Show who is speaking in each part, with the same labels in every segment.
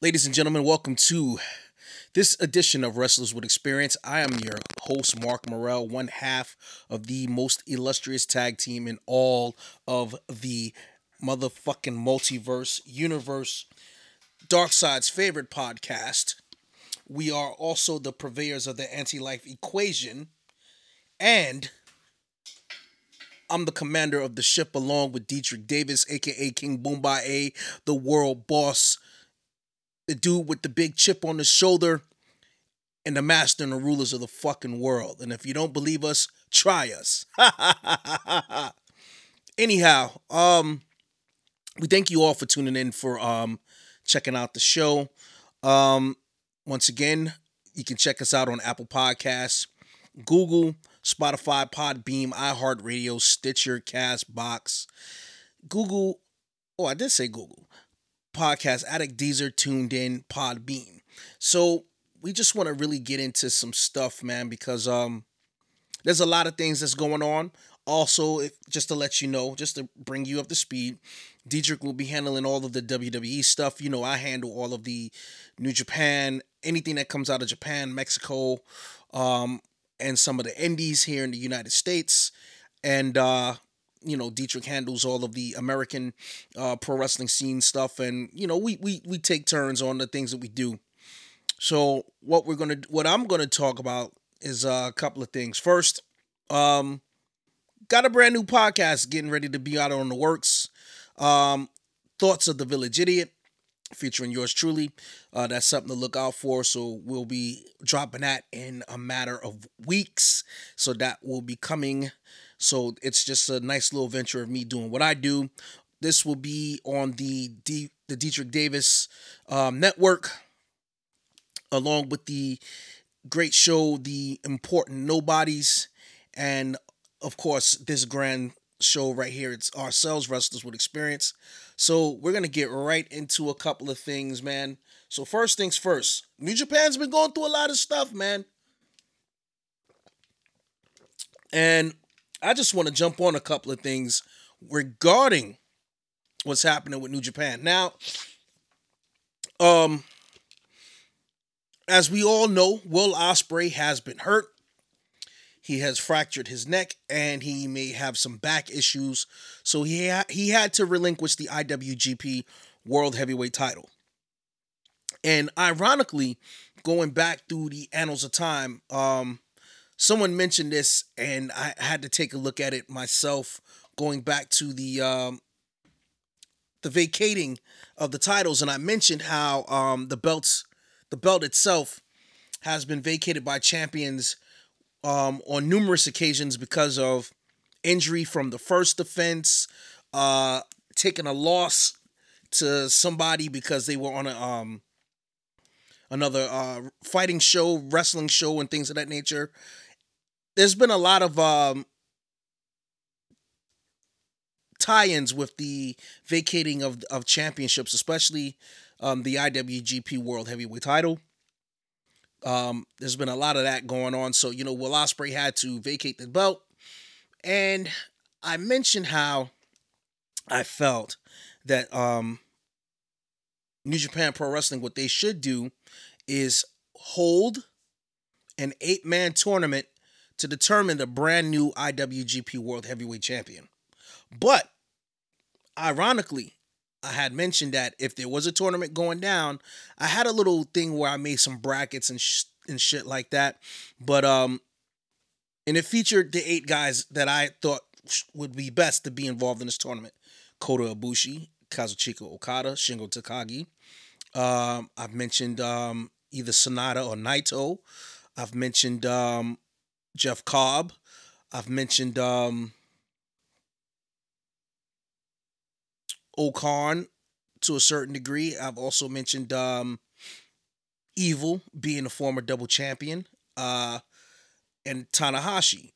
Speaker 1: Ladies and gentlemen, welcome to this edition of Wrestlers with Experience. I am your host, Mark Morel, one half of the most illustrious tag team in all of the motherfucking multiverse universe, Darkseid's favorite podcast. We are also the purveyors of the anti life equation. And I'm the commander of the ship along with Deitrich Davis, aka King Boomba A, the world boss the dude with the big chip on his shoulder, and the master and the rulers of the fucking world. And if you don't believe us, try us. Anyhow, um, we thank you all for tuning in for um checking out the show. Um, once again, you can check us out on Apple Podcasts, Google, Spotify, Podbean, iHeartRadio, Stitcher, Castbox, Google. Oh, I did say Google podcast, Addict Deezer, TuneIn, Podbean. So we just want to really get into some stuff, man, because um there's a lot of things that's going on. Also, if, just to let you know, just to bring you up to speed, Deitrich will be handling all of the WWE stuff. You know, I handle all of the New Japan, anything that comes out of Japan, Mexico, um, and some of the indies here in the United States. And uh, you know Deitrich handles all of the American uh, pro wrestling scene stuff, and you know we we we take turns on the things that we do. So what we're gonna what I'm gonna talk about is uh, a couple of things. First, um, got a brand new podcast getting ready to be out on the works. Um, Thoughts of the Village Idiot, featuring yours truly. Uh, that's something to look out for. So we'll be dropping that in a matter of weeks. So that will be coming so it's just a nice little venture of me doing what I do. This will be on the D- the Deitrich Davis um, network, along with the great show, The Important Nobodies, and of course this grand show right here. It's ourselves wrestlers with experience. So we're gonna get right into a couple of things, man. So first things first, New Japan's been going through a lot of stuff, man. And I just want to jump on a couple of things regarding what's happening with New Japan. Now, um, as we all know, Will Ospreay has been hurt. He has fractured his neck and he may have some back issues. So he ha- he had to relinquish the IWGP World Heavyweight title. And ironically, going back through the annals of time, um, someone mentioned this and I had to take a look at it myself going back to the um the vacating of the titles and I mentioned how um the belts the belt itself has been vacated by champions um on numerous occasions because of injury from the first defense uh taking a loss to somebody because they were on a um another uh fighting show, wrestling show and things of that nature there's been a lot of um, tie-ins with the vacating of of championships, especially um, the IWGP World Heavyweight Title. Um, there's been a lot of that going on. So you know, Will Ospreay had to vacate the belt, and I mentioned how I felt that um, New Japan Pro Wrestling, what they should do is hold an eight man tournament to determine the brand new IWGP World Heavyweight Champion. But ironically, I had mentioned that if there was a tournament going down, I had a little thing where I made some brackets and sh- and shit like that. But um, and it featured the eight guys that I thought would be best to be involved in this tournament: Kota Ibushi, Kazuchika Okada, Shingo Takagi. Um, I've mentioned um, either Sanada or Naito. I've mentioned um, Jeff Cobb. I've mentioned um, O-Khan to a certain degree. I've also mentioned um, Evil being a former double champion uh, and Tanahashi.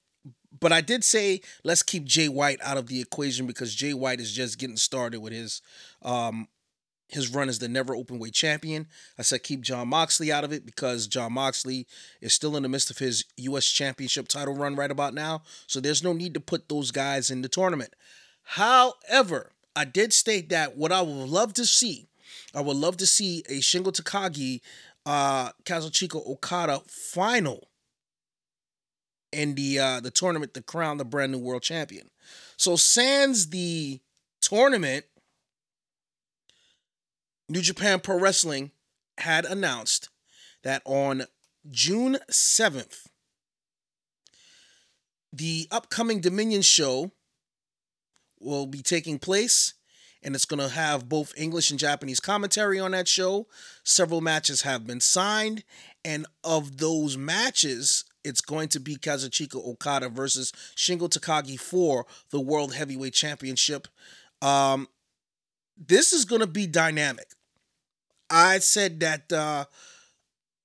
Speaker 1: But I did say let's keep Jay White out of the equation because Jay White is just getting started with his um, his run as the never open weight champion. I said keep Jon Moxley out of it because Jon Moxley is still in the midst of his U.S. championship title run right about now. So there's no need to put those guys in the tournament. However, I did state that what I would love to see I would love to see a Shingo Takagi, uh, Kazuchika Okada final in the uh, the tournament to crown the brand new world champion. So sans the tournament, New Japan Pro Wrestling had announced that on June 7th, the upcoming Dominion show will be taking place and it's going to have both English and Japanese commentary on that show. Several matches have been signed, and of those matches, it's going to be Kazuchika Okada versus Shingo Takagi for the World Heavyweight Championship. Um, this is going to be dynamic. I said that uh,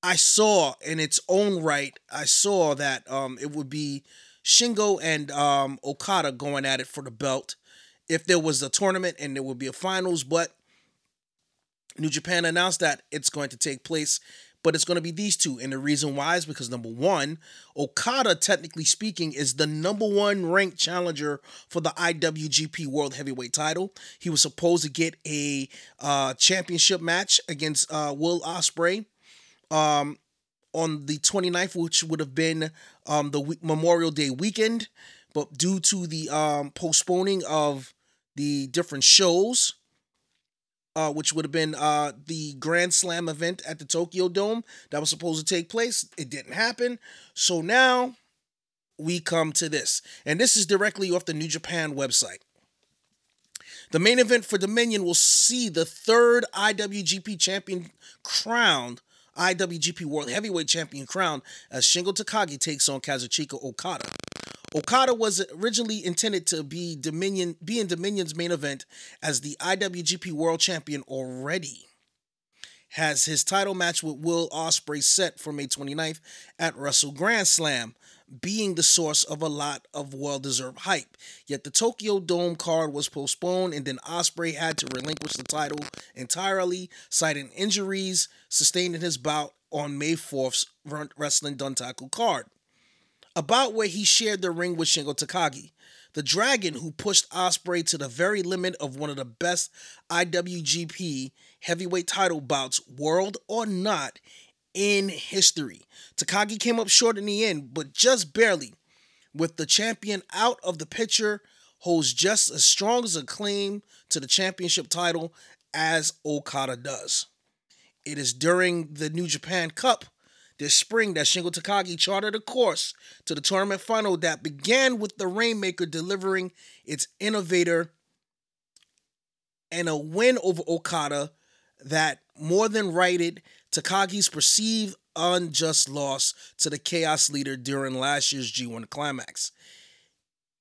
Speaker 1: I saw in its own right, I saw that um, it would be Shingo and um, Okada going at it for the belt if there was a tournament and there would be a finals, but New Japan announced that it's going to take place, but it's going to be these two. And the reason why is because number one, Okada, technically speaking, is the number one ranked challenger for the IWGP World Heavyweight title. He was supposed to get a uh, championship match against uh, Will Ospreay. Um, on the 29th, which would have been um, the Memorial Day weekend, but due to the um, postponing of the different shows, uh, which would have been uh, the Grand Slam event at the Tokyo Dome that was supposed to take place. It didn't happen. So now we come to this. And this is directly off the New Japan website. The main event for Dominion will see the third IWGP champion crowned, IWGP World Heavyweight Champion crowned, as Shingo Takagi takes on Kazuchika Okada. Okada was originally intended to be Dominion be in Dominion's main event as the IWGP World Champion already. Has his title match with Will Ospreay set for May 29th at Wrestle Grand Slam, being the source of a lot of well-deserved hype. Yet the Tokyo Dome card was postponed and then Ospreay had to relinquish the title entirely, citing injuries sustained in his bout on May 4th's Wrestling Dontaku card about where he shared the ring with Shingo Takagi, the dragon who pushed Ospreay to the very limit of one of the best IWGP heavyweight title bouts, world or not, in history. Takagi came up short in the end, but just barely. With the champion out of the picture, holds just as strong as a claim to the championship title as Okada does. It is during the New Japan Cup this spring that Shingo Takagi charted a course to the tournament final that began with the Rainmaker delivering its innovator and a win over Okada that more than righted Takagi's perceived unjust loss to the Chaos leader during last year's G1 Climax.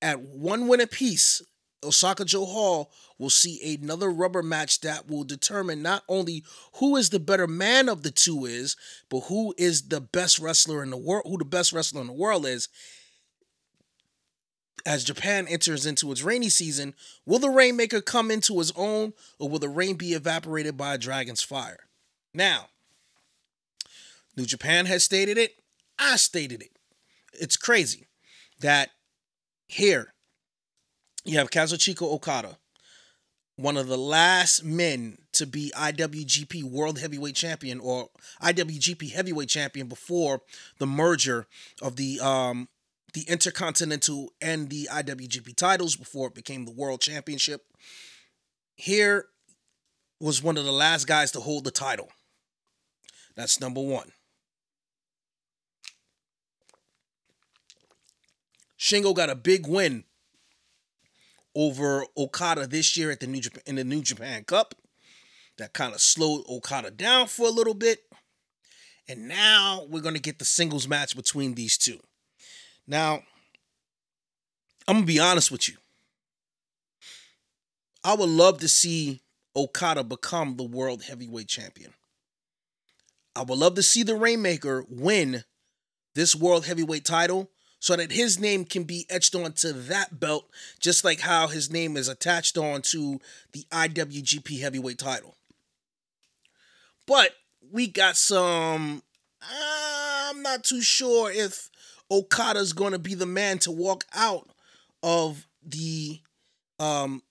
Speaker 1: At one win apiece, Osaka-jo Hall will see another rubber match that will determine not only who is the better man of the two is, but who is the best wrestler in the world, who the best wrestler in the world is. As Japan enters into its rainy season, will the Rainmaker come into his own or will the rain be evaporated by a dragon's fire? Now, New Japan has stated it, I stated it. It's crazy that here you have Kazuchika Okada, one of the last men to be IWGP World Heavyweight Champion or IWGP Heavyweight Champion before the merger of the um the Intercontinental and the IWGP titles before it became the World Championship. Here was one of the last guys to hold the title. That's number 1. Shingo got a big win over Okada this year at the New Japan in the New Japan Cup. That kind of slowed Okada down for a little bit. And now we're going to get the singles match between these two. Now, I'm going to be honest with you. I would love to see Okada become the world heavyweight champion. I would love to see the Rainmaker win this world heavyweight title so that his name can be etched onto that belt, just like how his name is attached onto the IWGP Heavyweight title. But we got some. I'm not too sure if Okada's going to be the man to walk out of the um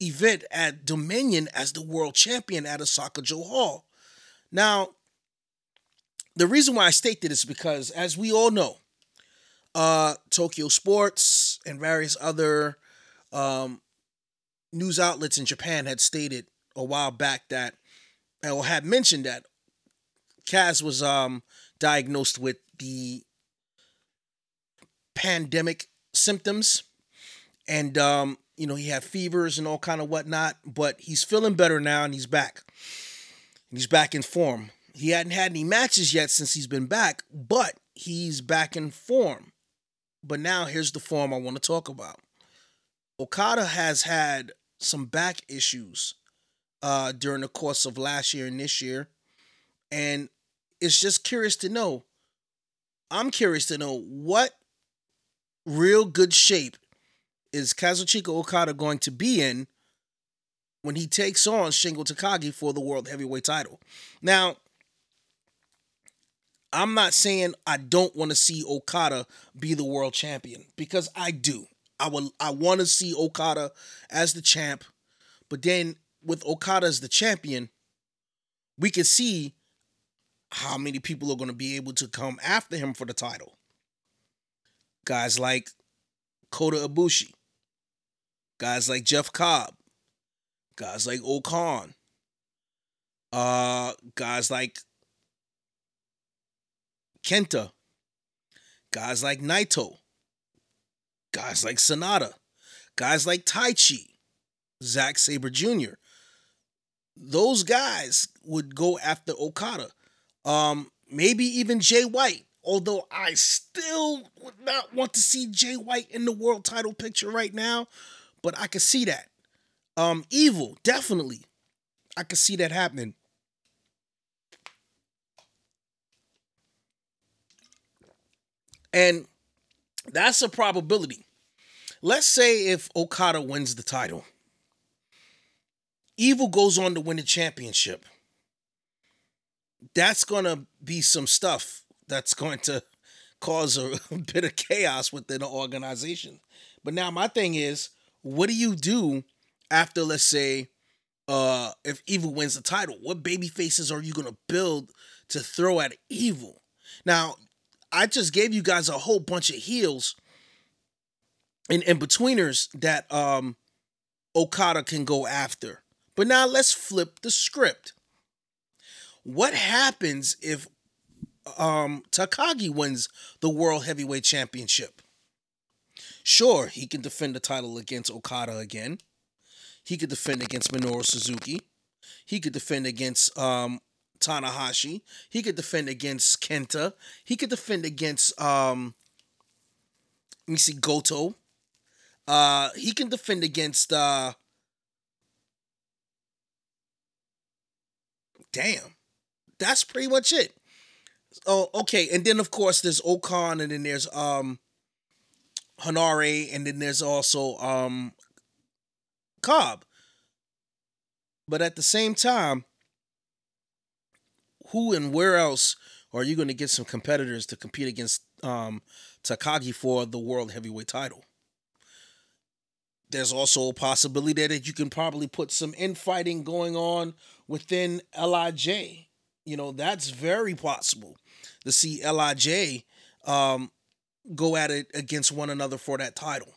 Speaker 1: event at Dominion as the world champion at Osaka-jo Hall. Now, the reason why I state that is because, as we all know, uh, Tokyo Sports and various other um, news outlets in Japan had stated a while back that, or had mentioned that Kaz was um, diagnosed with the pandemic symptoms, and um, you know he had fevers and all kind of whatnot. But he's feeling better now, and he's back. He's back in form. He hadn't had any matches yet since he's been back, but he's back in form. But now here's the form I want to talk about. Okada has had some back issues uh, during the course of last year and this year. And it's just curious to know. I'm curious to know what real good shape is Kazuchika Okada going to be in when he takes on Shingo Takagi for the World Heavyweight title. Now, I'm not saying I don't want to see Okada be the world champion because I do. I will I want to see Okada as the champ, but then with Okada as the champion, we can see how many people are going to be able to come after him for the title. Guys like Kota Ibushi, guys like Jeff Cobb, guys like O-Khan, uh, guys like Kenta, guys like Naito, guys like Sanada, guys like Taichi, Zack Sabre Jr. Those guys would go after Okada. Um, maybe even Jay White, although I still would not want to see Jay White in the world title picture right now, but I could see that. Um, Evil, definitely. I could see that happening. And that's a probability. Let's say if Okada wins the title, Evil goes on to win the championship. That's going to be some stuff that's going to cause a, bit of chaos within the organization. But now my thing is, what do you do after let's say uh if Evil wins the title? What baby faces are you going to build to throw at Evil? Now, I just gave you guys a whole bunch of heels and in betweeners that um Okada can go after. But now let's flip the script. What happens if um Takagi wins the World Heavyweight Championship? Sure, he can defend the title against Okada again. He could defend against Minoru Suzuki. He could defend against um Tanahashi. He could defend against Kenta. He could defend against um let me see Goto. Uh he can defend against uh Damn. That's pretty much it. Oh, okay. And then of course there's O-Khan and then there's um Henare and then there's also um Cobb. But at the same time, who and where else are you going to get some competitors to compete against um, Takagi for the world heavyweight title? There's also a possibility that you can probably put some infighting going on within LIJ. You know, that's very possible to see LIJ um, go at it against one another for that title.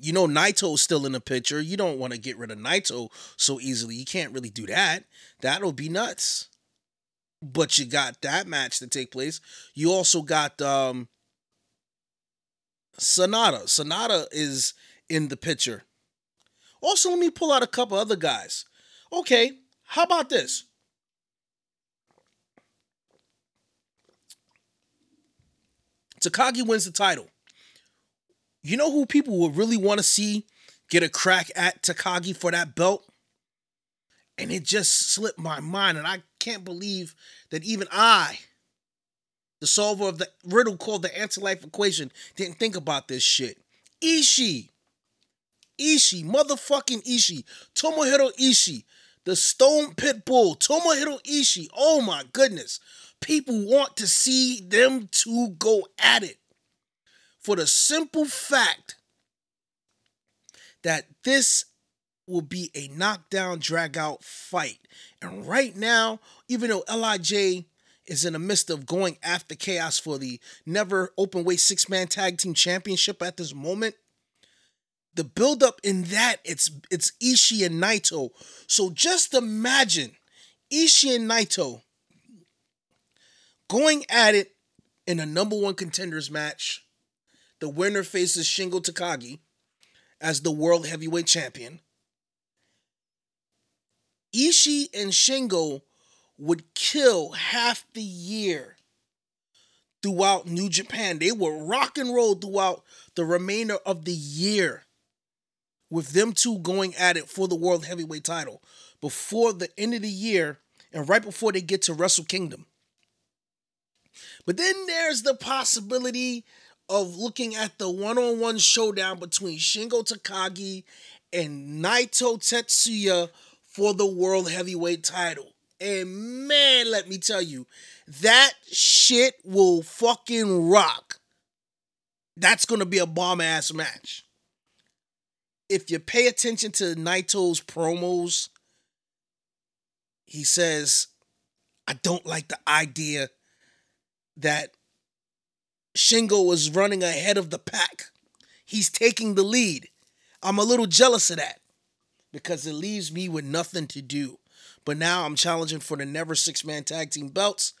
Speaker 1: You know, Naito's still in the picture. You don't want to get rid of Naito so easily. You can't really do that. That'll be nuts but you got that match to take place. You also got um Sonata. Sanada is in the picture. Also, let me pull out a couple other guys. Okay, how about this? Takagi wins the title. You know who people would really want to see get a crack at Takagi for that belt? And it just slipped my mind, and I can't believe that even I, the solver of the riddle called the anti-life equation, didn't think about this shit. Ishii. Ishii, motherfucking Ishii. Tomohiro Ishii. The Stone Pit Bull. Tomohiro Ishii. Oh my goodness. People want to see them two go at it. For the simple fact that this will be a knockdown, drag out fight. And right now, even though LIJ is in the midst of going after Chaos for the never open weight six man tag team championship at this moment, the build up in that it's it's Ishii and Naito. So just imagine Ishii and Naito going at it in a number one contenders match. The winner faces Shingo Takagi as the world heavyweight champion. Ishii and Shingo would kill half the year throughout New Japan. They would rock and roll throughout the remainder of the year with them two going at it for the world heavyweight title before the end of the year and right before they get to Wrestle Kingdom. But then there's the possibility of looking at the one-on-one showdown between Shingo Takagi and Naito Tetsuya for the world heavyweight title. And man, let me tell you, that shit will fucking rock. That's going to be a bomb ass match. If you pay attention to Naito's promos, he says, I don't like the idea that Shingo is running ahead of the pack. He's taking the lead. I'm a little jealous of that because it leaves me with nothing to do. But now I'm challenging for the never six man tag team belts.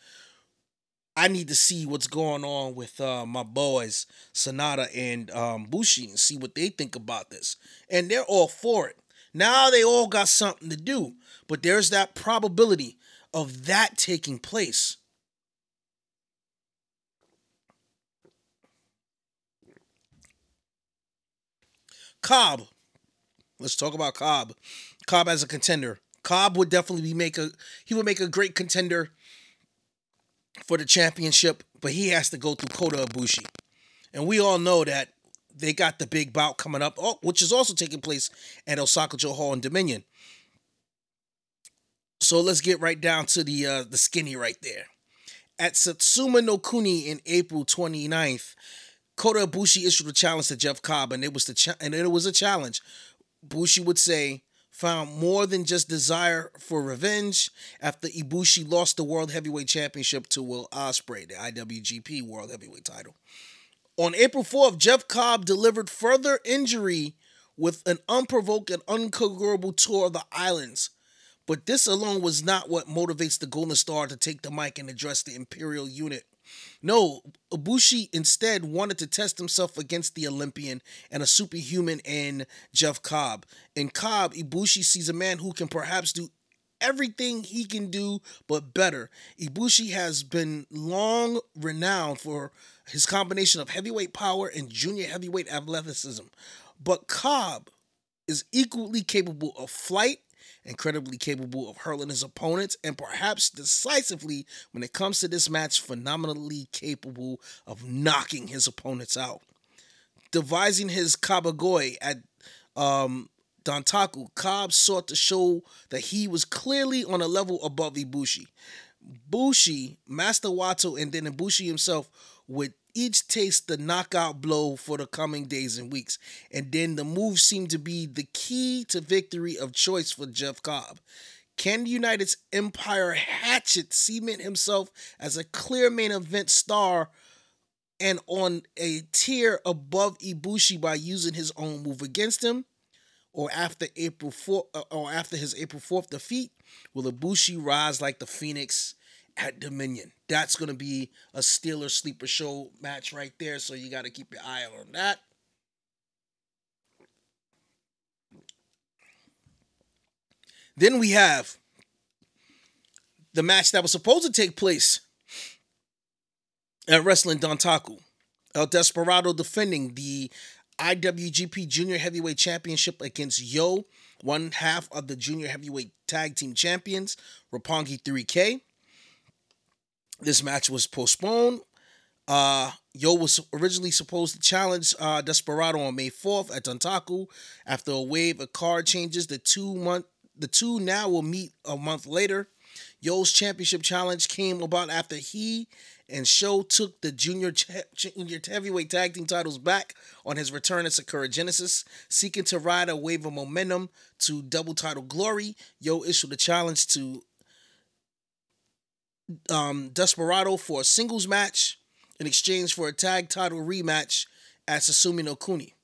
Speaker 1: I need to see what's going on with uh, my boys Sanada and um, Bushi and see what they think about this. And they're all for it. Now they all got something to do, but there's that probability of that taking place. Cobb. Let's talk about Cobb. Cobb as a contender. Cobb would definitely be make a he would make a great contender for the championship, but he has to go through Kota Ibushi. And we all know that they got the big bout coming up, oh, which is also taking place at Osaka-jo Hall in Dominion. So let's get right down to the uh, the skinny right there. At Satsuma no Kuni in April 29th, Kota Ibushi issued a challenge to Jeff Cobb, and it was the cha- and it was a challenge. Bushi would say found more than just desire for revenge after Ibushi lost the World Heavyweight Championship to Will Ospreay, the IWGP World Heavyweight title. On April 4th, Jeff Cobb delivered further injury with an unprovoked and uncongruable tour of the islands. But this alone was not what motivates the Golden Star to take the mic and address the Imperial unit. No, Ibushi instead wanted to test himself against the Olympian and a superhuman in Jeff Cobb. In Cobb, Ibushi sees a man who can perhaps do everything he can do but better. Ibushi has been long renowned for his combination of heavyweight power and junior heavyweight athleticism. But Cobb is equally capable of flight incredibly capable of hurling his opponents, and perhaps decisively when it comes to this match, phenomenally capable of knocking his opponents out. Devising his Kamigoye at um, Dontaku, Cobb sought to show that he was clearly on a level above Ibushi. Bushi, Master Wato, and then Ibushi himself would each taste the knockout blow for the coming days and weeks. And then the move seemed to be the key to victory of choice for Jeff Cobb. Can United's Empire Hatchet cement himself as a clear main event star and on a tier above Ibushi by using his own move against him? Or after April 4 uh, or after his April 4th defeat, will Ibushi rise like the Phoenix at Dominion. That's going to be a Steeler sleeper show match right there. So you got to keep your eye on that. Then we have the match that was supposed to take place at Wrestling Dontaku. El Desperado defending the IWGP Junior Heavyweight Championship against Yo, one half of the Junior Heavyweight Tag Team Champions, Roppongi 3K. This match was postponed. Uh, Yo was originally supposed to challenge uh, Desperado on May 4th at Dontaku. After a wave of card changes, the two month the two now will meet a month later. Yo's championship challenge came about after he and Sho took the junior junior heavyweight tag team titles back on his return at Sakura Genesis, seeking to ride a wave of momentum to double title glory. Yo issued a challenge to um, Desperado for a singles match in exchange for a tag title rematch at Suzuki no Kuni.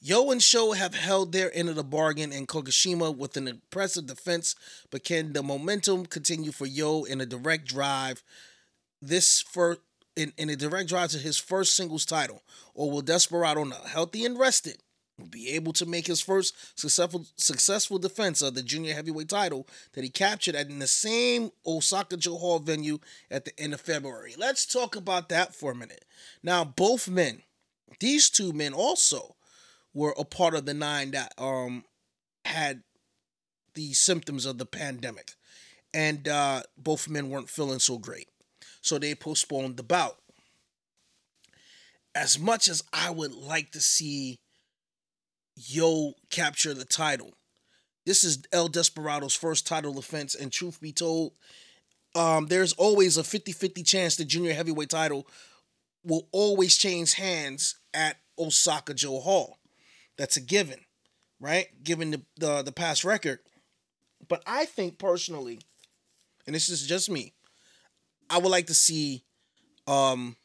Speaker 1: Yo and Sho have held their end of the bargain in Kagoshima with an impressive defense, but can the momentum continue for Yo in a direct drive this for in, in a direct drive to his first singles title? Or will Desperado, now healthy and rested, be able to make his first successful successful defense of the junior heavyweight title that he captured at in the same Osaka-jo Hall venue at the end of February? Let's talk about that for a minute. Now, both men, these two men also were a part of the nine that um had the symptoms of the pandemic. And uh, both men weren't feeling so great. So they postponed the bout. As much as I would like to see Yo capture the title, this is El Desperado's first title defense. And truth be told, um, there's always a 50 50 chance the junior heavyweight title will always change hands at Osaka-jo Hall. That's a given, right? Given the, the, the past record. But I think personally, and this is just me, I would like to see um,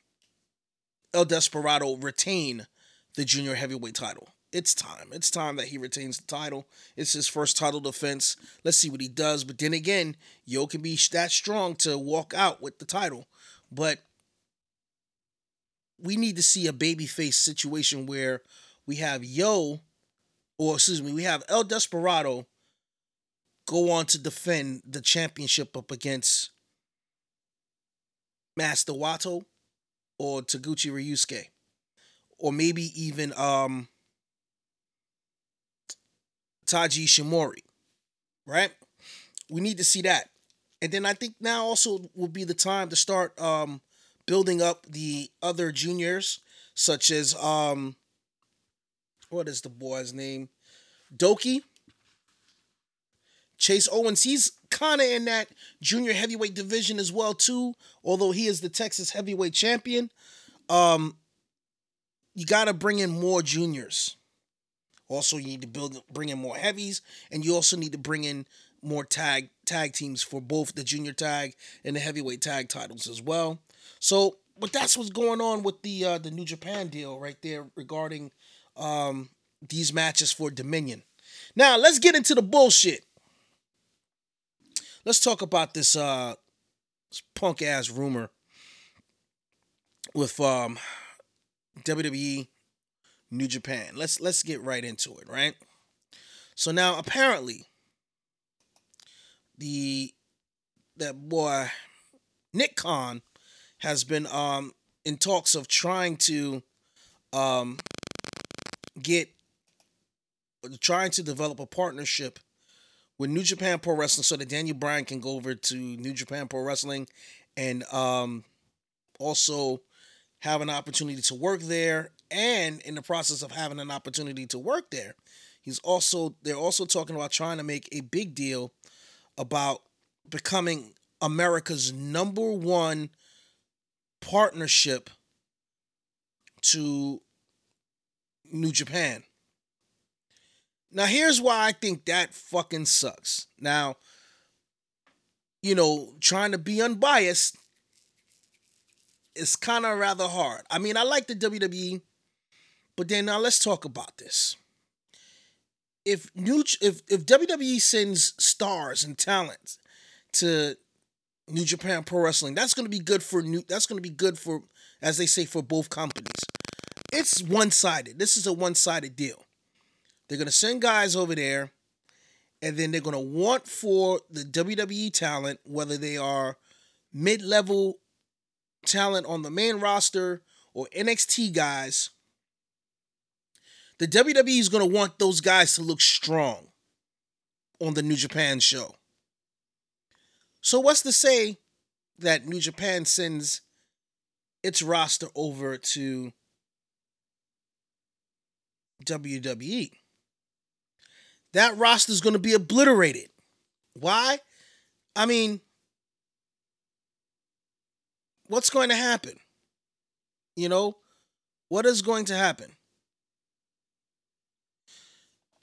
Speaker 1: El Desperado retain the junior heavyweight title. It's time. It's time that he retains the title. It's his first title defense. Let's see what he does. But then again, Yo can be that strong to walk out with the title. But we need to see a babyface situation where we have Yo, or excuse me, we have El Desperado go on to defend the championship up against Master Wato or Taguchi Ryusuke. Or maybe even um Taiji Shimori, Right? We need to see that. And then I think now also will be the time to start um building up the other juniors, such as um what is the boy's name? Douki. Chase Owens, he's kind of in that junior heavyweight division as well too, although he is the Texas heavyweight champion. Um you got to bring in more juniors. Also, you need to build bring in more heavies and you also need to bring in more tag tag teams for both the junior tag and the heavyweight tag titles as well. So, but that's what's going on with the uh, the New Japan deal right there regarding um, these matches for Dominion. Now, let's get into the bullshit. Let's talk about this uh punk ass rumor with um WWE New Japan. Let's let's get right into it, right? So now apparently the that boy Nick Khan has been um in talks of trying to um get trying to develop a partnership with New Japan Pro Wrestling so that Daniel Bryan can go over to New Japan Pro Wrestling and um also have an opportunity to work there and in the process of having an opportunity to work there he's also they're also talking about trying to make a big deal about becoming America's number one partnership to New Japan. Now, here's why I think that fucking sucks. Now, you know, trying to be unbiased is kind of rather hard. I mean, I like the WWE, but then now let's talk about this. If new if if WWE sends stars and talents to New Japan Pro Wrestling. That's going to be good for new. That's going to be good for, as they say, for both companies. It's one sided. This is a one sided deal. They're going to send guys over there, and then they're going to want for the WWE talent, whether they are mid level talent on the main roster or NXT guys. The WWE is going to want those guys to look strong on the New Japan show. So what's to say that New Japan sends its roster over to WWE? That roster is going to be obliterated. Why? I mean, what's going to happen? You know, what is going to happen?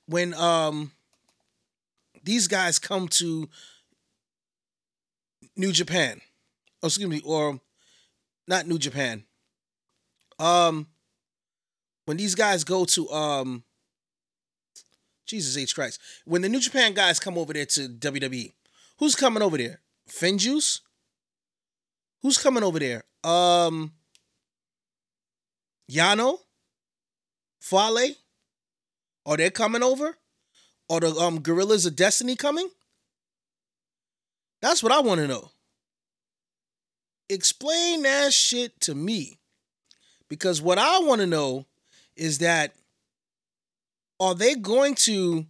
Speaker 1: When um these guys come to New Japan. Oh, excuse me, or not New Japan. Um when these guys go to um Jesus H Christ. When the New Japan guys come over there to WWE, who's coming over there? Finjuice? Who's coming over there? Um Yano? Fale? Are they coming over? Are the um Gorillas of Destiny coming? That's what I want to know. Explain that shit to me. Because what I want to know is that are they going to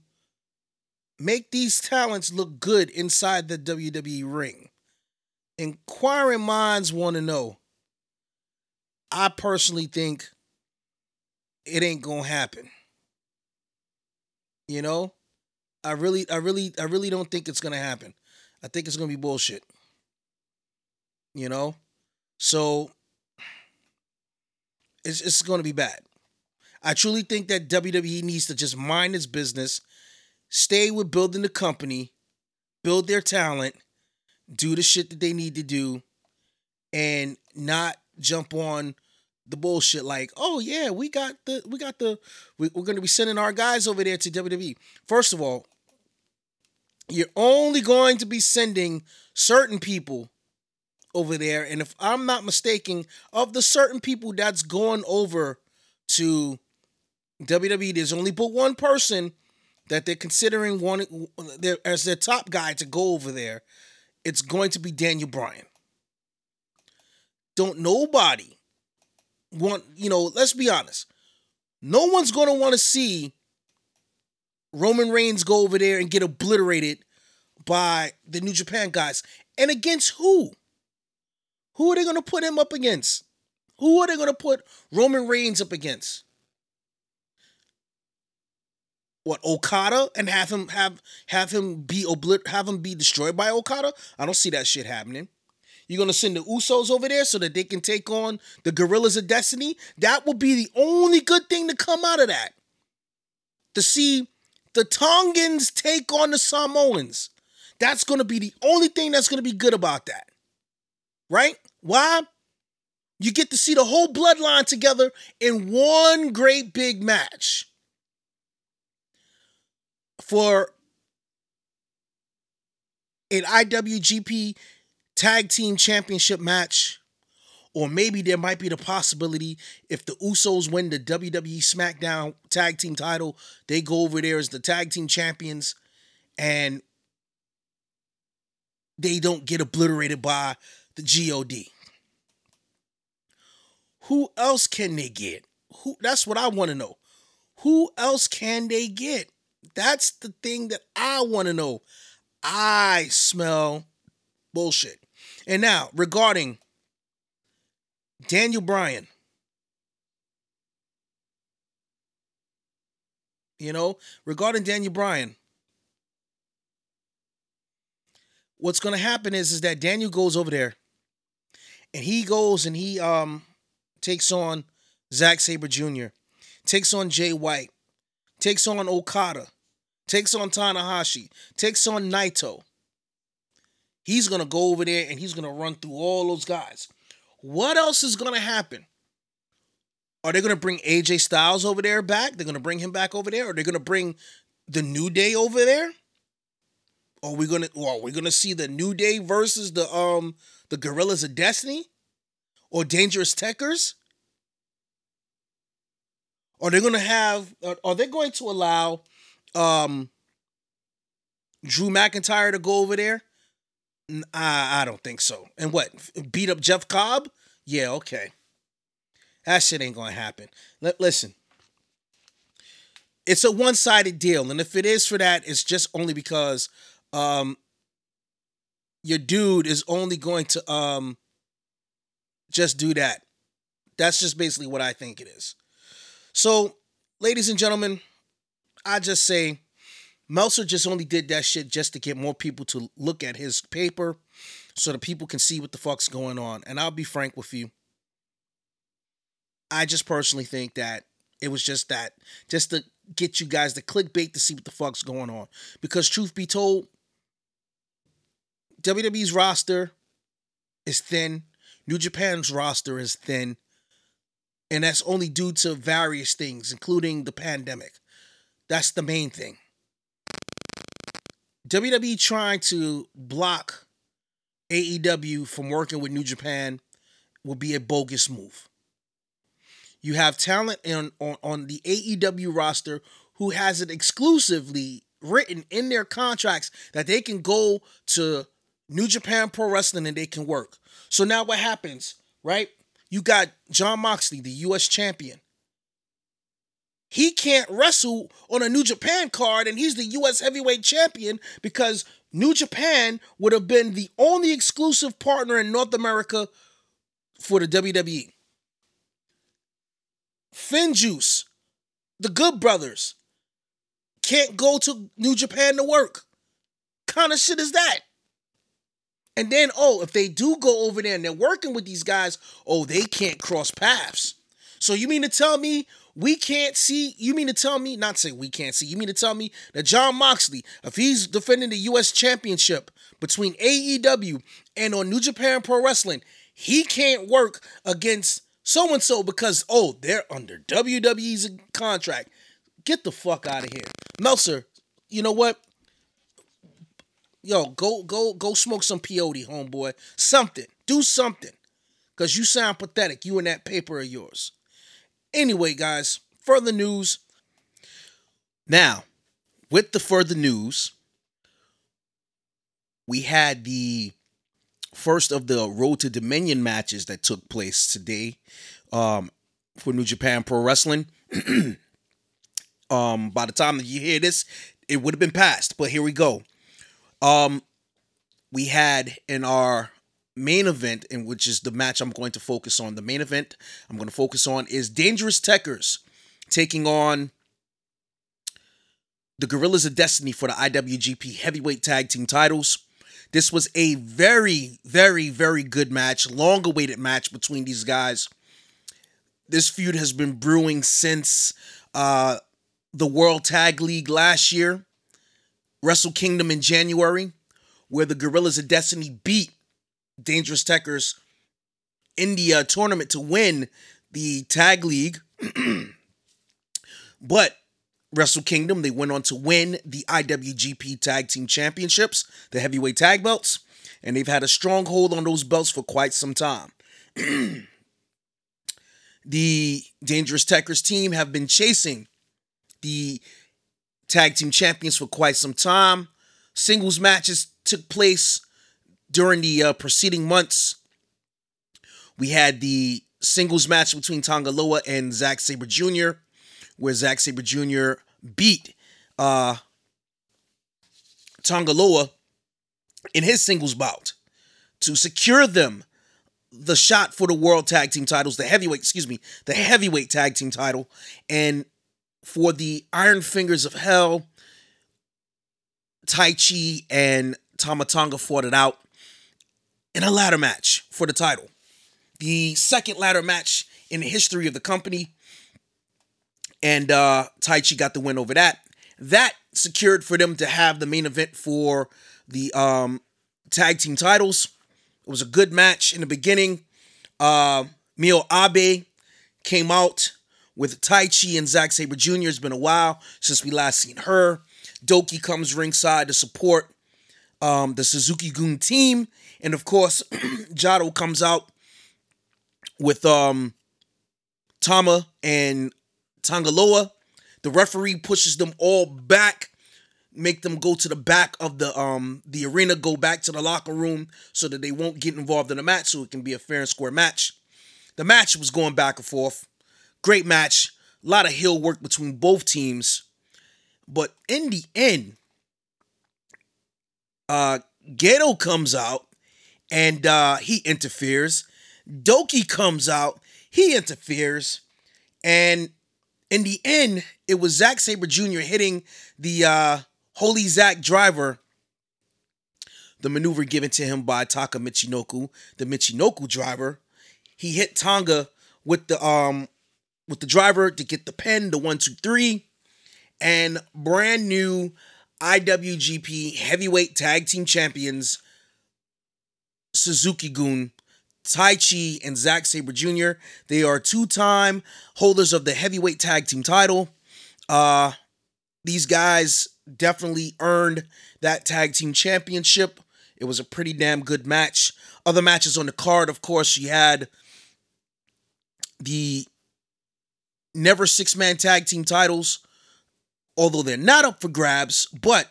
Speaker 1: make these talents look good inside the WWE ring? Inquiring minds want to know. I personally think it ain't gonna happen. You know? I really, I really, I really don't think it's gonna happen. I think it's gonna be bullshit. You know? So it's it's gonna be bad. I truly think that WWE needs to just mind its business, stay with building the company, build their talent, do the shit that they need to do, and not jump on the bullshit like, oh yeah, we got the we got the we, are gonna be sending our guys over there to WWE. First of all, you're only going to be sending certain people over there, and if I'm not mistaken, of the certain people that's going over to WWE, there's only but one person that they're considering one as their top guy to go over there. It's going to be Daniel Bryan. Don't nobody want, you know, let's be honest. No one's going to want to see Roman Reigns go over there and get obliterated by the New Japan guys. And against who? Who are they going to put him up against? Who are they going to put Roman Reigns up against? What Okada and have him have have him be oblit have him be destroyed by Okada? I don't see that shit happening. You're gonna send the Usos over there so that they can take on the Gorillas of Destiny. That will be the only good thing to come out of that. To see the Tongans take on the Samoans. That's gonna be the only thing that's gonna be good about that. Right? Why? You get to see the whole bloodline together in one great big match for an IWGP Tag Team Championship match. Or maybe there might be the possibility if the Usos win the WWE SmackDown Tag Team title, they go over there as the Tag Team Champions and they don't get obliterated by the GOD. Who else can they get? Who that's what I want to know. Who else can they get? That's the thing that I want to know. I smell bullshit. And now, regarding Daniel Bryan, you know, regarding Daniel Bryan, what's going to happen is is that Daniel goes over there and he goes and he um takes on Zack Sabre Jr., takes on Jay White, takes on Okada, takes on Tanahashi, takes on Naito. He's going to go over there and he's going to run through all those guys. What else is going to happen? Are they going to bring AJ Styles over there back? They're going to bring him back over there? Are they going to bring the New Day over there? Are we going to are we going to see the New Day versus the um the Gorillas of Destiny or Dangerous Tekkers? Are they going to have are they going to allow um Drew McIntyre to go over there? I, I don't think so. And what? Beat up Jeff Cobb? Yeah, okay. That shit ain't gonna happen. L- listen, it's a one-sided deal, and if it is for that, it's just only because um your dude is only going to um just do that. That's just basically what I think it is. So, ladies and gentlemen, I just say Meltzer just only did that shit just to get more people to look at his paper so the people can see what the fuck's going on. And I'll be frank with you. I just personally think that it was just that, just to get you guys the clickbait to see what the fuck's going on. Because truth be told, WWE's roster is thin. New Japan's roster is thin. And that's only due to various things, including the pandemic. That's the main thing. WWE trying to block AEW from working with New Japan would be a bogus move. You have talent in, on, on the AEW roster who has it exclusively written in their contracts that they can go to New Japan Pro Wrestling and they can work. So now what happens, right? You got Jon Moxley, the US champion. He can't wrestle on a New Japan card and he's the US heavyweight champion because New Japan would have been the only exclusive partner in North America for the WWE. Finjuice, the Good Brothers, can't go to New Japan to work. Kind of shit is that? And then, oh, if they do go over there and they're working with these guys, oh, they can't cross paths. So you mean to tell me we can't see? You mean to tell me, not say we can't see, you mean to tell me that Jon Moxley, if he's defending the US championship between AEW and on New Japan Pro Wrestling, he can't work against so and so because, oh, they're under WWE's contract. Get the fuck out of here. Meltzer, you know what? Yo, go go go smoke some peyote, homeboy. Something. Do something. Cause you sound pathetic. You and that paper of yours. Anyway, guys, further news. Now, with the further news, we had the first of the Road to Dominion matches that took place today um, for New Japan Pro Wrestling. um, by the time that you hear this, it would have been passed, but here we go. Um, we had in our main event, in which is the match I'm going to focus on. The main event I'm going to focus on is Dangerous Tekkers taking on the Guerrillas of Destiny for the IWGP Heavyweight Tag Team titles. This was a very, very, very good match, long awaited match between these guys. This feud has been brewing since uh, the World Tag League last year, Wrestle Kingdom in January, where the Guerrillas of Destiny beat Dangerous Tekkers India tournament to win the tag league. but Wrestle Kingdom, they went on to win the IWGP Tag Team Championships, the heavyweight tag belts, and they've had a strong hold on those belts for quite some time. the Dangerous Tekkers team have been chasing the tag team champions for quite some time. Singles matches took place during the uh, preceding months, we had the singles match between Tanga Loa and Zack Sabre Jr., where Zack Sabre Jr. beat uh, Tanga Loa in his singles bout to secure them the shot for the world tag team titles, the heavyweight, excuse me, the heavyweight tag team title, and for the Iron Fingers of Hell, Tai Chi and Tama Tonga fought it out in a ladder match for the title. The second ladder match in the history of the company. And uh Taichi got the win over that. That secured for them to have the main event for the um tag team titles. It was a good match in the beginning. Uh Miho Abe came out with Taichi and Zack Sabre Jr. It's been a while since we last seen her. Douki comes ringside to support um, the Suzuki-gun team and of course, Jado comes out with um Tama and Tanga Loa. The referee pushes them all back, make them go to the back of the um the arena, go back to the locker room so that they won't get involved in the match, so it can be a fair and square match. The match was going back and forth. Great match. A lot of heel work between both teams. But in the end, uh Gedo comes out and uh, he interferes. Douki comes out, he interferes, and in the end, it was Zack Sabre Jr. hitting the uh, Holy Zack driver the maneuver given to him by Taka Michinoku, the Michinoku driver. He hit Tonga with the um with the driver to get the pin, the one, two, three, and brand new IWGP heavyweight tag team champions Suzuki Gun, Taichi, and Zack Sabre Jr. They are two-time holders of the heavyweight tag team title. Uh these guys definitely earned that tag team championship. It was a pretty damn good match. Other matches on the card, of course, you had the never six man tag team titles, although they're not up for grabs, but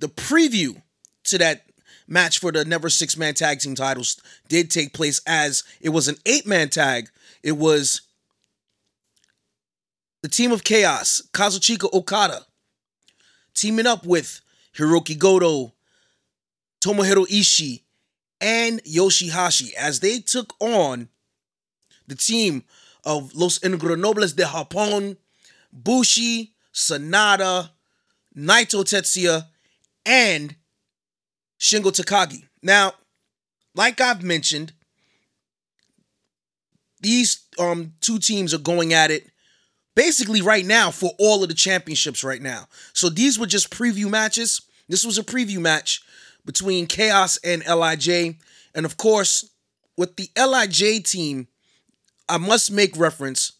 Speaker 1: the preview to that match for the never six man tag team titles did take place as it was an eight man tag. It was the team of chaos, Kazuchika Okada, teaming up with Hiroki Goto, Tomohiro Ishii, and Yoshihashi as they took on the team of Los Ingobernables de Japón, Bushi, Sanada, Naito Tetsuya, and Shingo Takagi. Now, like I've mentioned, these um two teams are going at it basically right now for all of the championships right now. So these were just preview matches. This was a preview match between Chaos and LIJ. And of course, with the LIJ team, I must make reference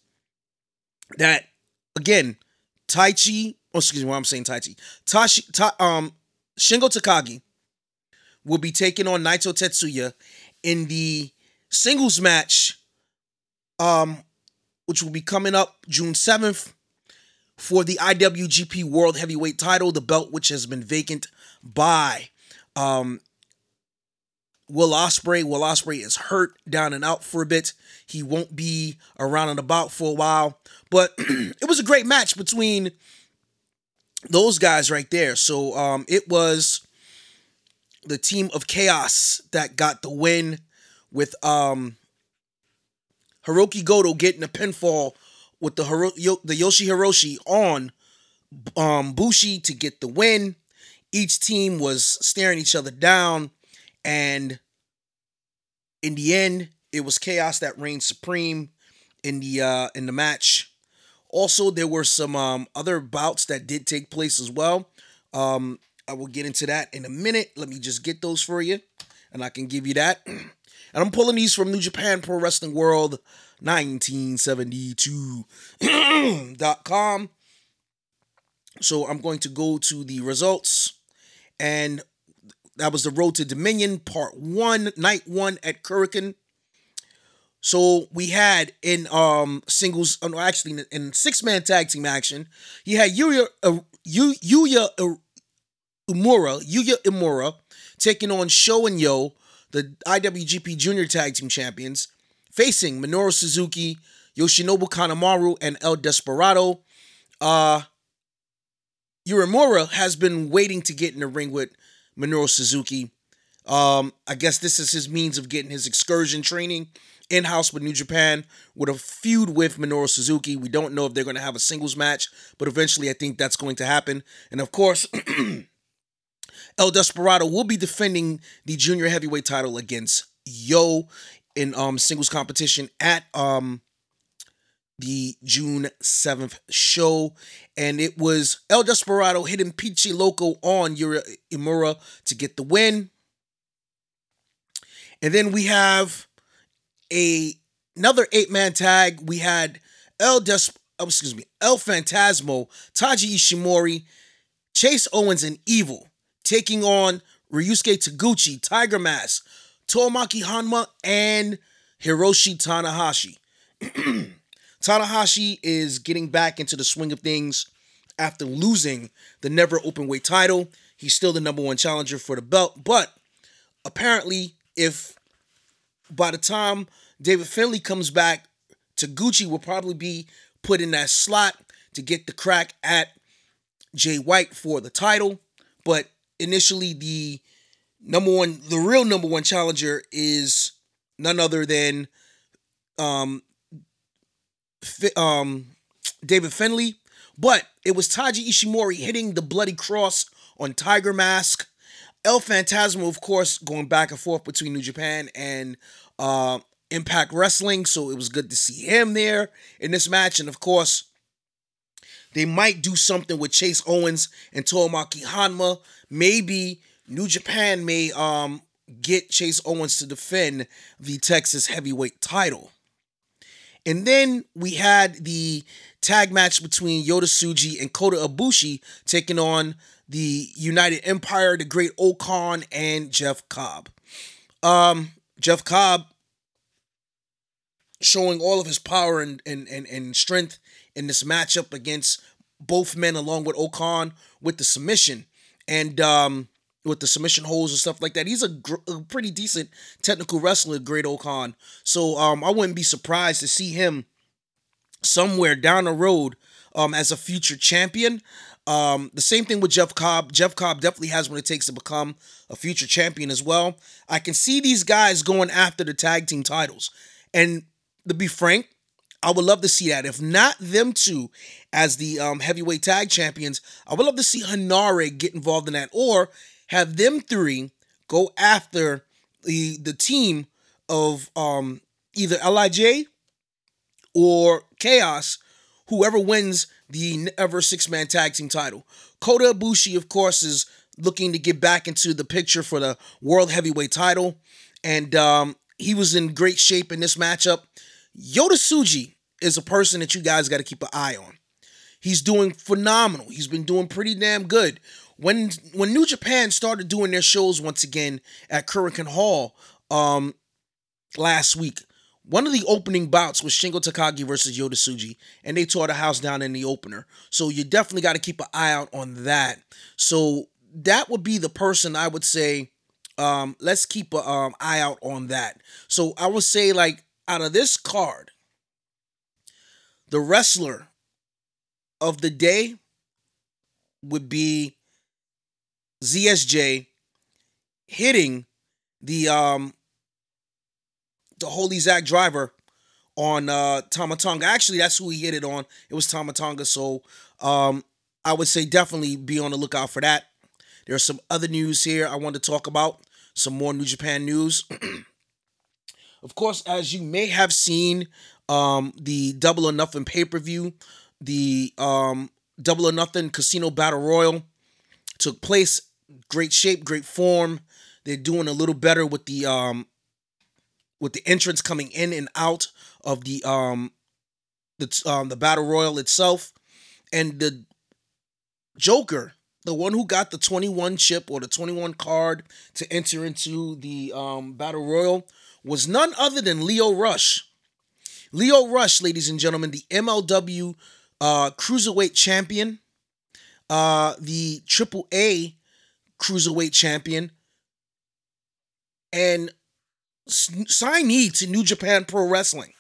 Speaker 1: that again, Taichi, oh, excuse me, what I'm saying Taichi, Tashi, ta, um, Shingo Takagi will be taking on Naito Tetsuya in the singles match um which will be coming up June 7th for the IWGP World Heavyweight title, the belt which has been vacant by um, Will Ospreay. Will Ospreay is hurt down and out for a bit. He won't be around and about for a while. But it was a great match between those guys right there. So um, it was the team of chaos that got the win with um Hiroki Goto getting a pinfall with the Hiro- Yo- the Yoshi Hiroshi on um, Bushi to get the win. Each team was staring each other down, and in the end, it was chaos that reigned supreme in the uh, in the match. Also, there were some um, other bouts that did take place as well. Um, I will get into that in a minute. Let me just get those for you, and I can give you that. And I'm pulling these from New Japan Pro Wrestling World 1972.com. So I'm going to go to the results. And that was the Road to Dominion Part 1, Night 1 at Korakuen. So we had in um singles, oh no, actually in six man tag team action, you had Yuya uh, Yuya Uemura, Yuya Uemura taking on Sho and Yo, the IWGP Junior Tag Team Champions, facing Minoru Suzuki, Yoshinobu Kanemaru, and El Desperado. Uh, Uemura has been waiting to get in the ring with Minoru Suzuki. Um, I guess this is his means of getting his excursion training in house with New Japan with a feud with Minoru Suzuki. We don't know if they're going to have a singles match, but eventually I think that's going to happen. And of course, El Desperado will be defending the junior heavyweight title against Yo in um singles competition at um the June 7th show. And it was El Desperado hitting Pinche Loco on Yuya Uemura to get the win. And then we have a another eight-man tag. We had El Des oh, excuse me, El Phantasmo, Taiji Ishimori, Chase Owens, and Evil taking on Ryusuke Taguchi, Tiger Mask, Tomoaki Honma, and Hiroshi Tanahashi. Tanahashi is getting back into the swing of things after losing the never open weight title. He's still the number one challenger for the belt, but apparently, if by the time David Finlay comes back, Taguchi will probably be put in that slot to get the crack at Jay White for the title. But initially the number one, the real number one challenger is none other than um, um, David Finlay, But it was Taiji Ishimori hitting the bloody cross on Tiger Mask. El Phantasmo, of course, going back and forth between New Japan and uh, Impact Wrestling, so it was good to see him there in this match. And of course, they might do something with Chase Owens and Tomoaki Honma. Maybe New Japan may um, get Chase Owens to defend the Texas heavyweight title. And then we had the tag match between Yota Tsuji and Kota Ibushi taking on the United Empire, the Great O-Khan, and Jeff Cobb. Um, Jeff Cobb showing all of his power and, and, and, and strength in this matchup against both men, along with O-Khan, with the submission. And um, with the submission holds and stuff like that. He's a, gr- a pretty decent technical wrestler, Great O-Khan. So um, I wouldn't be surprised to see him somewhere down the road um, as a future champion. Um, the same thing with Jeff Cobb. Jeff Cobb definitely has what it takes to become a future champion as well. I can see these guys going after the tag team titles. And to be frank, I would love to see that. If not them two as the um, heavyweight tag champions, I would love to see Henare get involved in that, or have them three go after the the team of um, either Lij or Chaos, whoever wins the ever six man tag team title. Kota Ibushi, of course, is looking to get back into the picture for the world heavyweight title, and um, he was in great shape in this matchup. Yota Tsuji is a person that you guys got to keep an eye on. He's doing phenomenal. He's been doing pretty damn good. When when New Japan started doing their shows once again at Korakuen Hall um, last week, one of the opening bouts was Shingo Takagi versus Yota Tsuji, and they tore the house down in the opener. So you definitely got to keep an eye out on that. So that would be the person I would say. Um, let's keep an um, eye out on that. So I would say, like, out of this card, the wrestler of the day would be ZSJ hitting the um the Holy Zack driver on uh Tama Tonga. Actually, that's who he hit it on. It was Tama Tonga. So um I would say definitely be on the lookout for that. There's some other news here I want to talk about. Some more New Japan news. of course, as you may have seen, um, the Double or Nothing pay per view, the um, Double or Nothing Casino Battle Royal took place. Great shape, great form. They're doing a little better with the um, with the entrance coming in and out of the um, the um, the Battle Royal itself, and the Joker, the one who got the 21 chip or the 21 card to enter into the um, Battle Royal, was none other than Lio Rush. Lio Rush, ladies and gentlemen, the MLW uh, Cruiserweight Champion, uh, the Triple A Cruiserweight Champion, and signee to New Japan Pro Wrestling.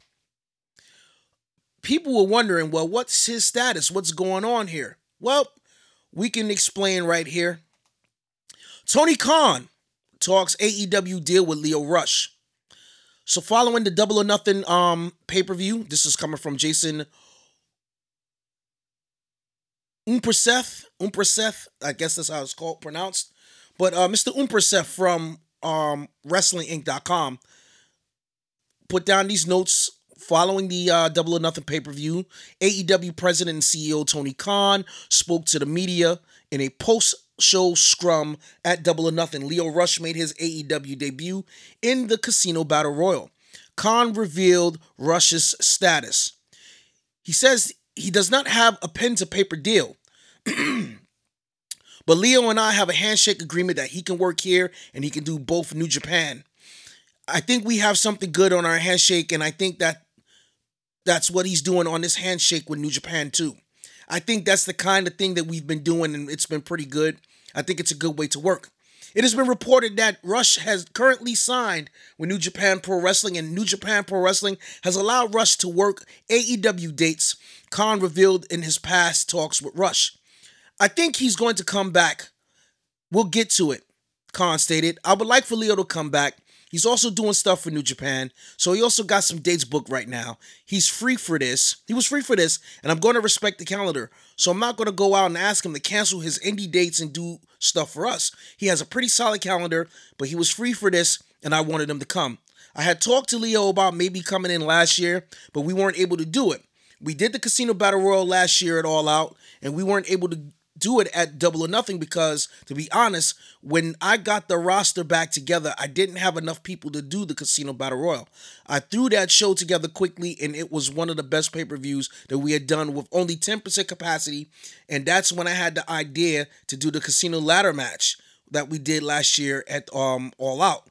Speaker 1: People were wondering, well, what's his status? What's going on here? Well, we can explain right here. Tony Khan talks AEW deal with Leo Rush. So following the Double or Nothing um pay-per-view, this is coming from Jason Umperseth, Umperseth, I guess that's how it's called pronounced. But uh, Mr. Umperseth from um, WrestlingInc.com put down these notes following the uh, Double or Nothing pay per view. AEW President and CEO Tony Khan spoke to the media in a post show scrum at Double or Nothing. Lio Rush made his AEW debut in the Casino Battle Royal. Khan revealed Rush's status. He says he does not have a pen to paper deal. but Lio and I have a handshake agreement that he can work here and he can do both New Japan. I think we have something good on our handshake, and I think that that's what he's doing on this handshake with New Japan too. I think that's the kind of thing that we've been doing, and it's been pretty good. I think it's a good way to work. It has been reported that Rush has currently signed with New Japan Pro Wrestling, and New Japan Pro Wrestling has allowed Rush to work AEW dates Khan revealed in his past talks with Rush. I think he's going to come back. We'll get to it, Khan stated. I would like for Lio to come back. He's also doing stuff for New Japan. So he also got some dates booked right now. He's free for this. He was free for this, and I'm going to respect the calendar. So I'm not going to go out and ask him to cancel his indie dates and do stuff for us. He has a pretty solid calendar, but he was free for this, and I wanted him to come. I had talked to Lio about maybe coming in last year, but we weren't able to do it. We did the Casino Battle Royal last year at All Out, and we weren't able to do it at double or nothing because, to be honest, when I got the roster back together, I didn't have enough people to do the Casino Battle Royal. I threw that show together quickly, and it was one of the best pay per views that we had done with only 10% capacity. And that's when I had the idea to do the Casino Ladder match that we did last year at um, All Out.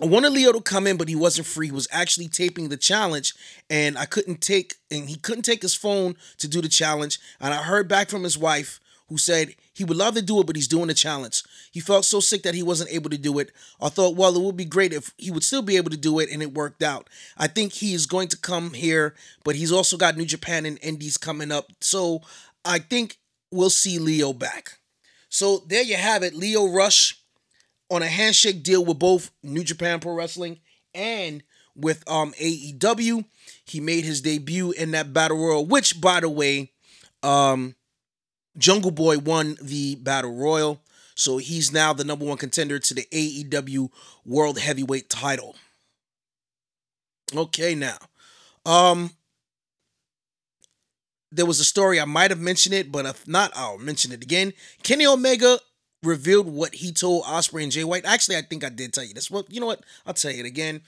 Speaker 1: I wanted Lio to come in, but he wasn't free. He was actually taping the challenge, and I couldn't take and he couldn't take his phone to do the challenge. And I heard back from his wife, who said he would love to do it, but he's doing the challenge. He felt so sick that he wasn't able to do it. I thought, well, it would be great if he would still be able to do it, and it worked out. I think he is going to come here, but he's also got New Japan and Indies coming up, so I think we'll see Lio back. So there you have it, Lio Rush on a handshake deal with both New Japan Pro Wrestling and with um AEW. He made his debut in that battle royal, which by the way, um Jungle Boy won the battle royal, so he's now the number one contender to the AEW World Heavyweight title. Okay, now, um, there was a story I might have mentioned it, but if not, I'll mention it again. Kenny Omega revealed what he told Ospreay and Jay White. Actually, I think I did tell you this. Well, you know what? I'll tell you it again.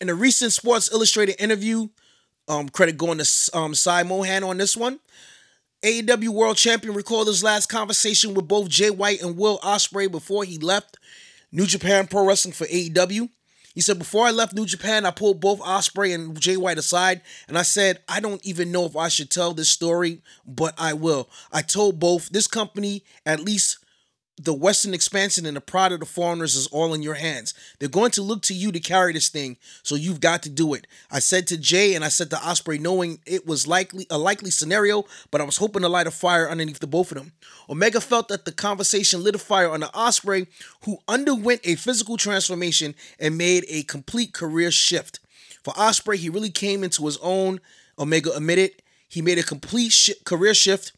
Speaker 1: In a recent Sports Illustrated interview, um, credit going to um, Sai Mohan on this one. AEW World Champion recalled his last conversation with both Jay White and Will Ospreay before he left New Japan Pro Wrestling for AEW. He said, Before I left New Japan, I pulled both Ospreay and Jay White aside and I said, I don't even know if I should tell this story, but I will. I told both this company, at least the Western expansion and the pride of the foreigners is all in your hands. They're going to look to you to carry this thing, so you've got to do it. I said to Jay and I said to Ospreay, knowing it was likely a likely scenario, but I was hoping to light a fire underneath the both of them. Omega felt that the conversation lit a fire under Ospreay, who underwent a physical transformation and made a complete career shift. For Ospreay, he really came into his own. Omega admitted he made a complete sh- career shift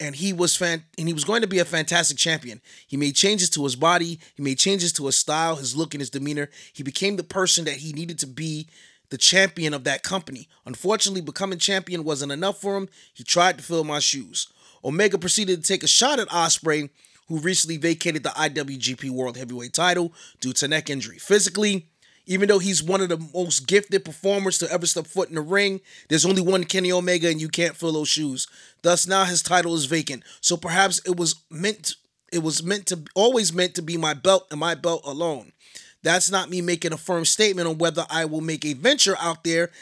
Speaker 1: and he was fan and he was going to be a fantastic champion. He made changes to his body, he made changes to his style, his look, and his demeanor. He became the person that he needed to be the champion of that company. Unfortunately, becoming champion wasn't enough for him. He tried to fill my shoes. Omega proceeded to take a shot at Ospreay, who recently vacated the IWGP World Heavyweight title due to neck injury. Physically, even though he's one of the most gifted performers to ever step foot in the ring, there's only one Kenny Omega and you can't fill those shoes. Thus now his title is vacant. So perhaps it was meant it was meant to always meant to be my belt and my belt alone. That's not me making a firm statement on whether I will make a venture out there,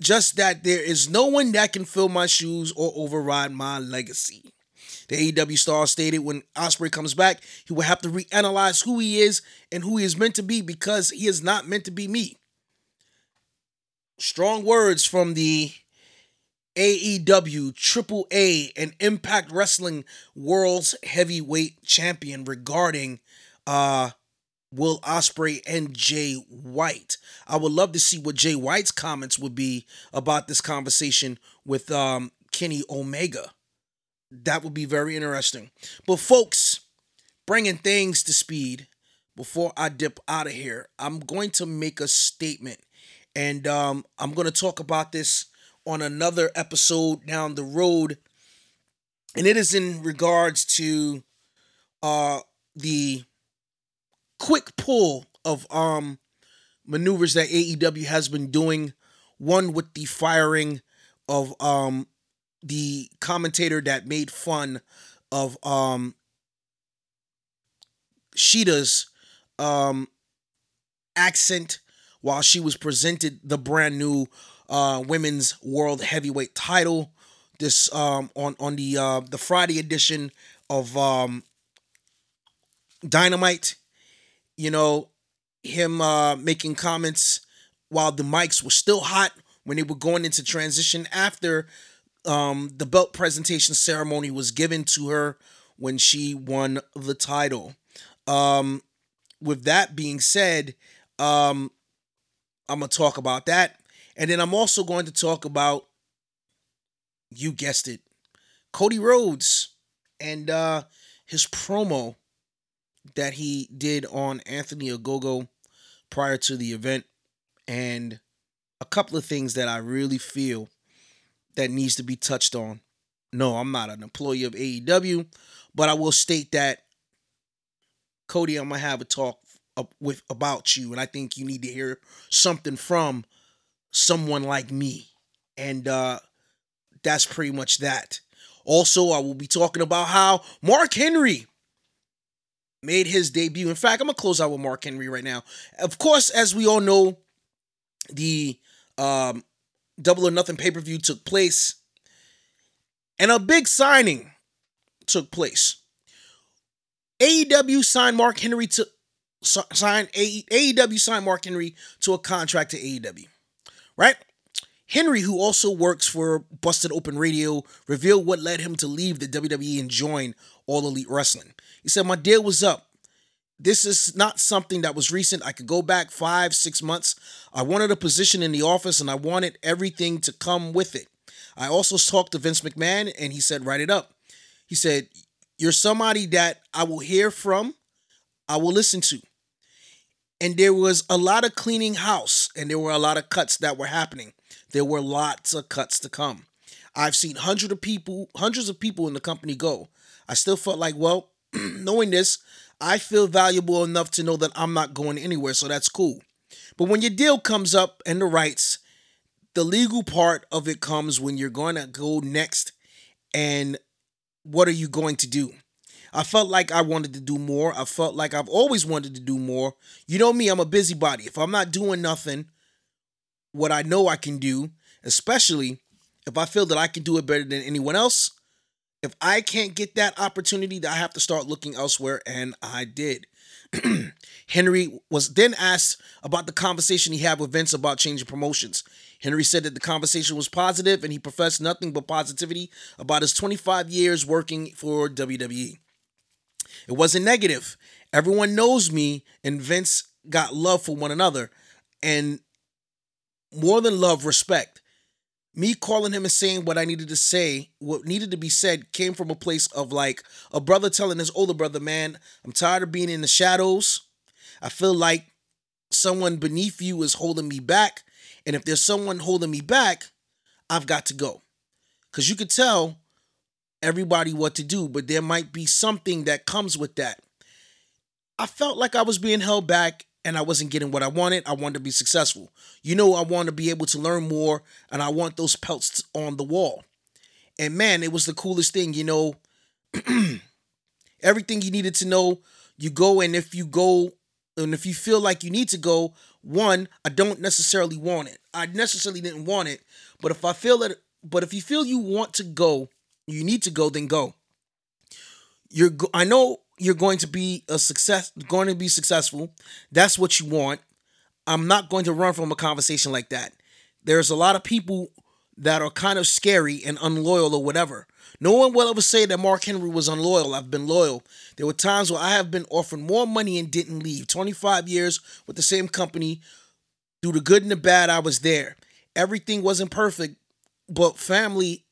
Speaker 1: just that there is no one that can fill my shoes or override my legacy. The AEW star stated when Ospreay comes back, he will have to reanalyze who he is and who he is meant to be because he is not meant to be me. Strong words from the AEW Triple A and Impact Wrestling World's Heavyweight Champion regarding uh Will Ospreay and Jay White. I would love to see what Jay White's comments would be about this conversation with um Kenny Omega that would be very interesting. But folks, bringing things to speed before I dip out of here, I'm going to make a statement, and um, I'm going to talk about this on another episode down the road, and it is in regards to uh, the quick pull of um maneuvers that AEW has been doing. One with the firing of um the commentator that made fun of um Shida's um accent while she was presented the brand new uh women's world heavyweight title this um on on the uh the Friday edition of um Dynamite. You know him uh making comments while the mics were still hot when they were going into transition after um, the belt presentation ceremony was given to her when she won the title. Um, with that being said, Um, I'm gonna talk about that, and then I'm also going to talk about, you guessed it, Cody Rhodes and uh, his promo that he did on Anthony Ogogo prior to the event, and a couple of things that I really feel that needs to be touched on. No, I'm not an employee of AEW, but I will state that Cody, I'm gonna have a talk with about you, and I think you need to hear something from someone like me, and uh, that's pretty much that. Also, I will be talking about how Mark Henry made his debut. In fact, I'm gonna close out with Mark Henry right now. Of course, as we all know, the um, Double or Nothing pay per view took place, and a big signing took place. AEW signed Mark Henry to signed AEW signed Mark Henry to a contract to AEW, right? Henry, who also works for Busted Open Radio, revealed what led him to leave the WWE and join All Elite Wrestling. He said, My deal was up. This is not something that was recent. I could go back five, six months. I wanted a position in the office and I wanted everything to come with it. I also talked to Vince McMahon and he said, Write it up. He said, You're somebody that I will hear from, I will listen to. And there was a lot of cleaning house and there were a lot of cuts that were happening. There were lots of cuts to come. I've seen hundreds of people, hundreds of people in the company go. I still felt like, well, knowing this, I feel valuable enough to know that I'm not going anywhere, so that's cool. But when your deal comes up and the rights, the legal part of it comes when you're going to go next and what are you going to do? I felt like I wanted to do more. I felt like I've always wanted to do more. You know me, I'm a busybody. If I'm not doing nothing, what I know I can do, especially if I feel that I can do it better than anyone else, if I can't get that opportunity, I have to start looking elsewhere, and I did. Henry was then asked about the conversation he had with Vince about changing promotions. Henry said that the conversation was positive and he professed nothing but positivity about his 25 years working for WWE. It wasn't negative. Everyone knows me, and Vince got love for one another. And more than love, respect. Me calling him and saying what I needed to say, what needed to be said, came from a place of like a brother telling his older brother, man, I'm tired of being in the shadows. I feel like someone beneath you is holding me back. And if there's someone holding me back, I've got to go. Because you could tell everybody what to do, but there might be something that comes with that. I felt like I was being held back and I wasn't getting what I wanted. I wanted to be successful. You know, I want to be able to learn more and I want those pelts on the wall. And man, it was the coolest thing, you know. everything you needed to know, you go and if you go and if you feel like you need to go, one, I don't necessarily want it. I necessarily didn't want it, but if I feel that but if you feel you want to go, you need to go, then go. You're I know you're going to be a success, going to be successful. That's what you want. I'm not going to run from a conversation like that. There's a lot of people that are kind of scary and unloyal or whatever. No one will ever say that Mark Henry was unloyal. I've been loyal. There were times where I have been offered more money and didn't leave. 25 years with the same company. Through the good and the bad, I was there. Everything wasn't perfect, but family,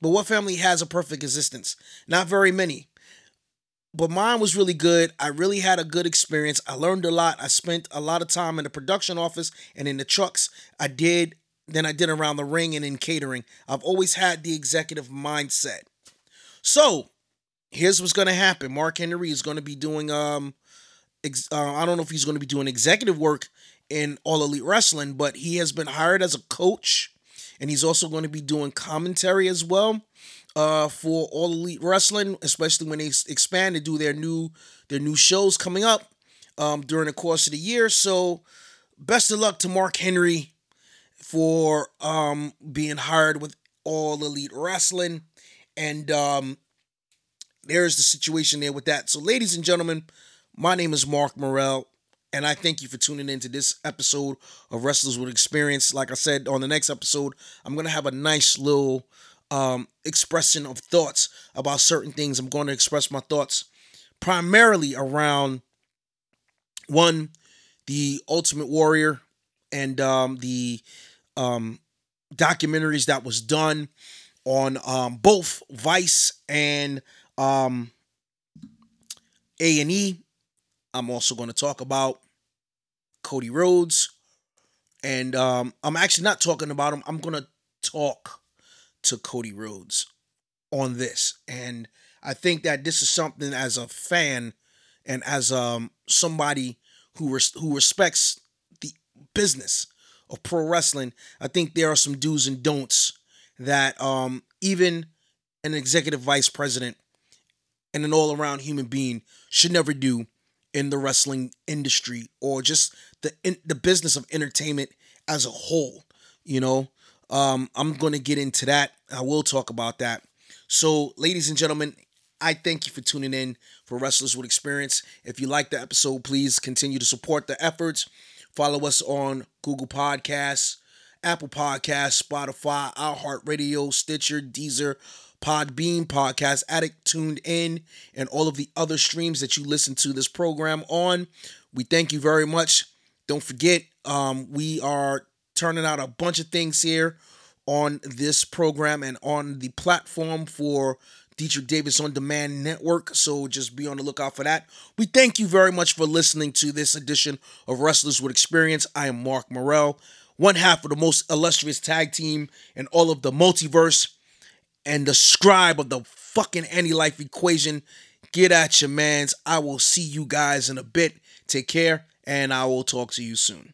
Speaker 1: but what family has a perfect existence? Not very many but mine was really good. I really had a good experience. I learned a lot. I spent a lot of time in the production office and in the trucks. I did, then I did around the ring and in catering. I've always had the executive mindset. So here's what's going to happen Mark Henry is going to be doing, um, ex- uh, I don't know if he's going to be doing executive work in All Elite Wrestling, but he has been hired as a coach and he's also going to be doing commentary as well uh, for All Elite Wrestling, especially when they expand and do their new their new shows coming up um, during the course of the year. So, best of luck to Mark Henry for um, being hired with All Elite Wrestling, and um, there's the situation there with that. So, ladies and gentlemen, my name is Mark Morel. And I thank you for tuning in to this episode of Wrestlers with Experience. Like I said, on the next episode, I'm going to have a nice little um, expression of thoughts about certain things. I'm going to express my thoughts primarily around one, the Ultimate Warrior and um, the um, documentaries that was done on um, both Vice and um, A and E. I'm also going to talk about Cody Rhodes, and um, I'm actually not talking about him. I'm going to talk to Cody Rhodes on this, and I think that this is something as a fan and as um somebody who res- who respects the business of pro wrestling. I think there are some do's and don'ts that um even an executive vice president and an all around human being should never do in the wrestling industry or just the in, the business of entertainment as a whole. You know, um, I'm going to get into that. I will talk about that. So, ladies and gentlemen, I thank you for tuning in for Wrestlers with Experience. If you like the episode, please continue to support the efforts. Follow us on Google Podcasts, Apple Podcasts, Spotify, iHeartRadio, Stitcher, Deezer, Podbean, Podcast Addict, TuneIn, and all of the other streams that you listen to this program on. We thank you very much. Don't forget, um, we are turning out a bunch of things here on this program and on the platform for Deitrich Davis On Demand Network. So just be on the lookout for that. We thank you very much for listening to this edition of Wrestlers with Experience. I am Mark Morel, one half of the most illustrious tag team in all of the multiverse and the scribe of the fucking anti life equation. Get at your mans. I will see you guys in a bit. Take care, and I will talk to you soon.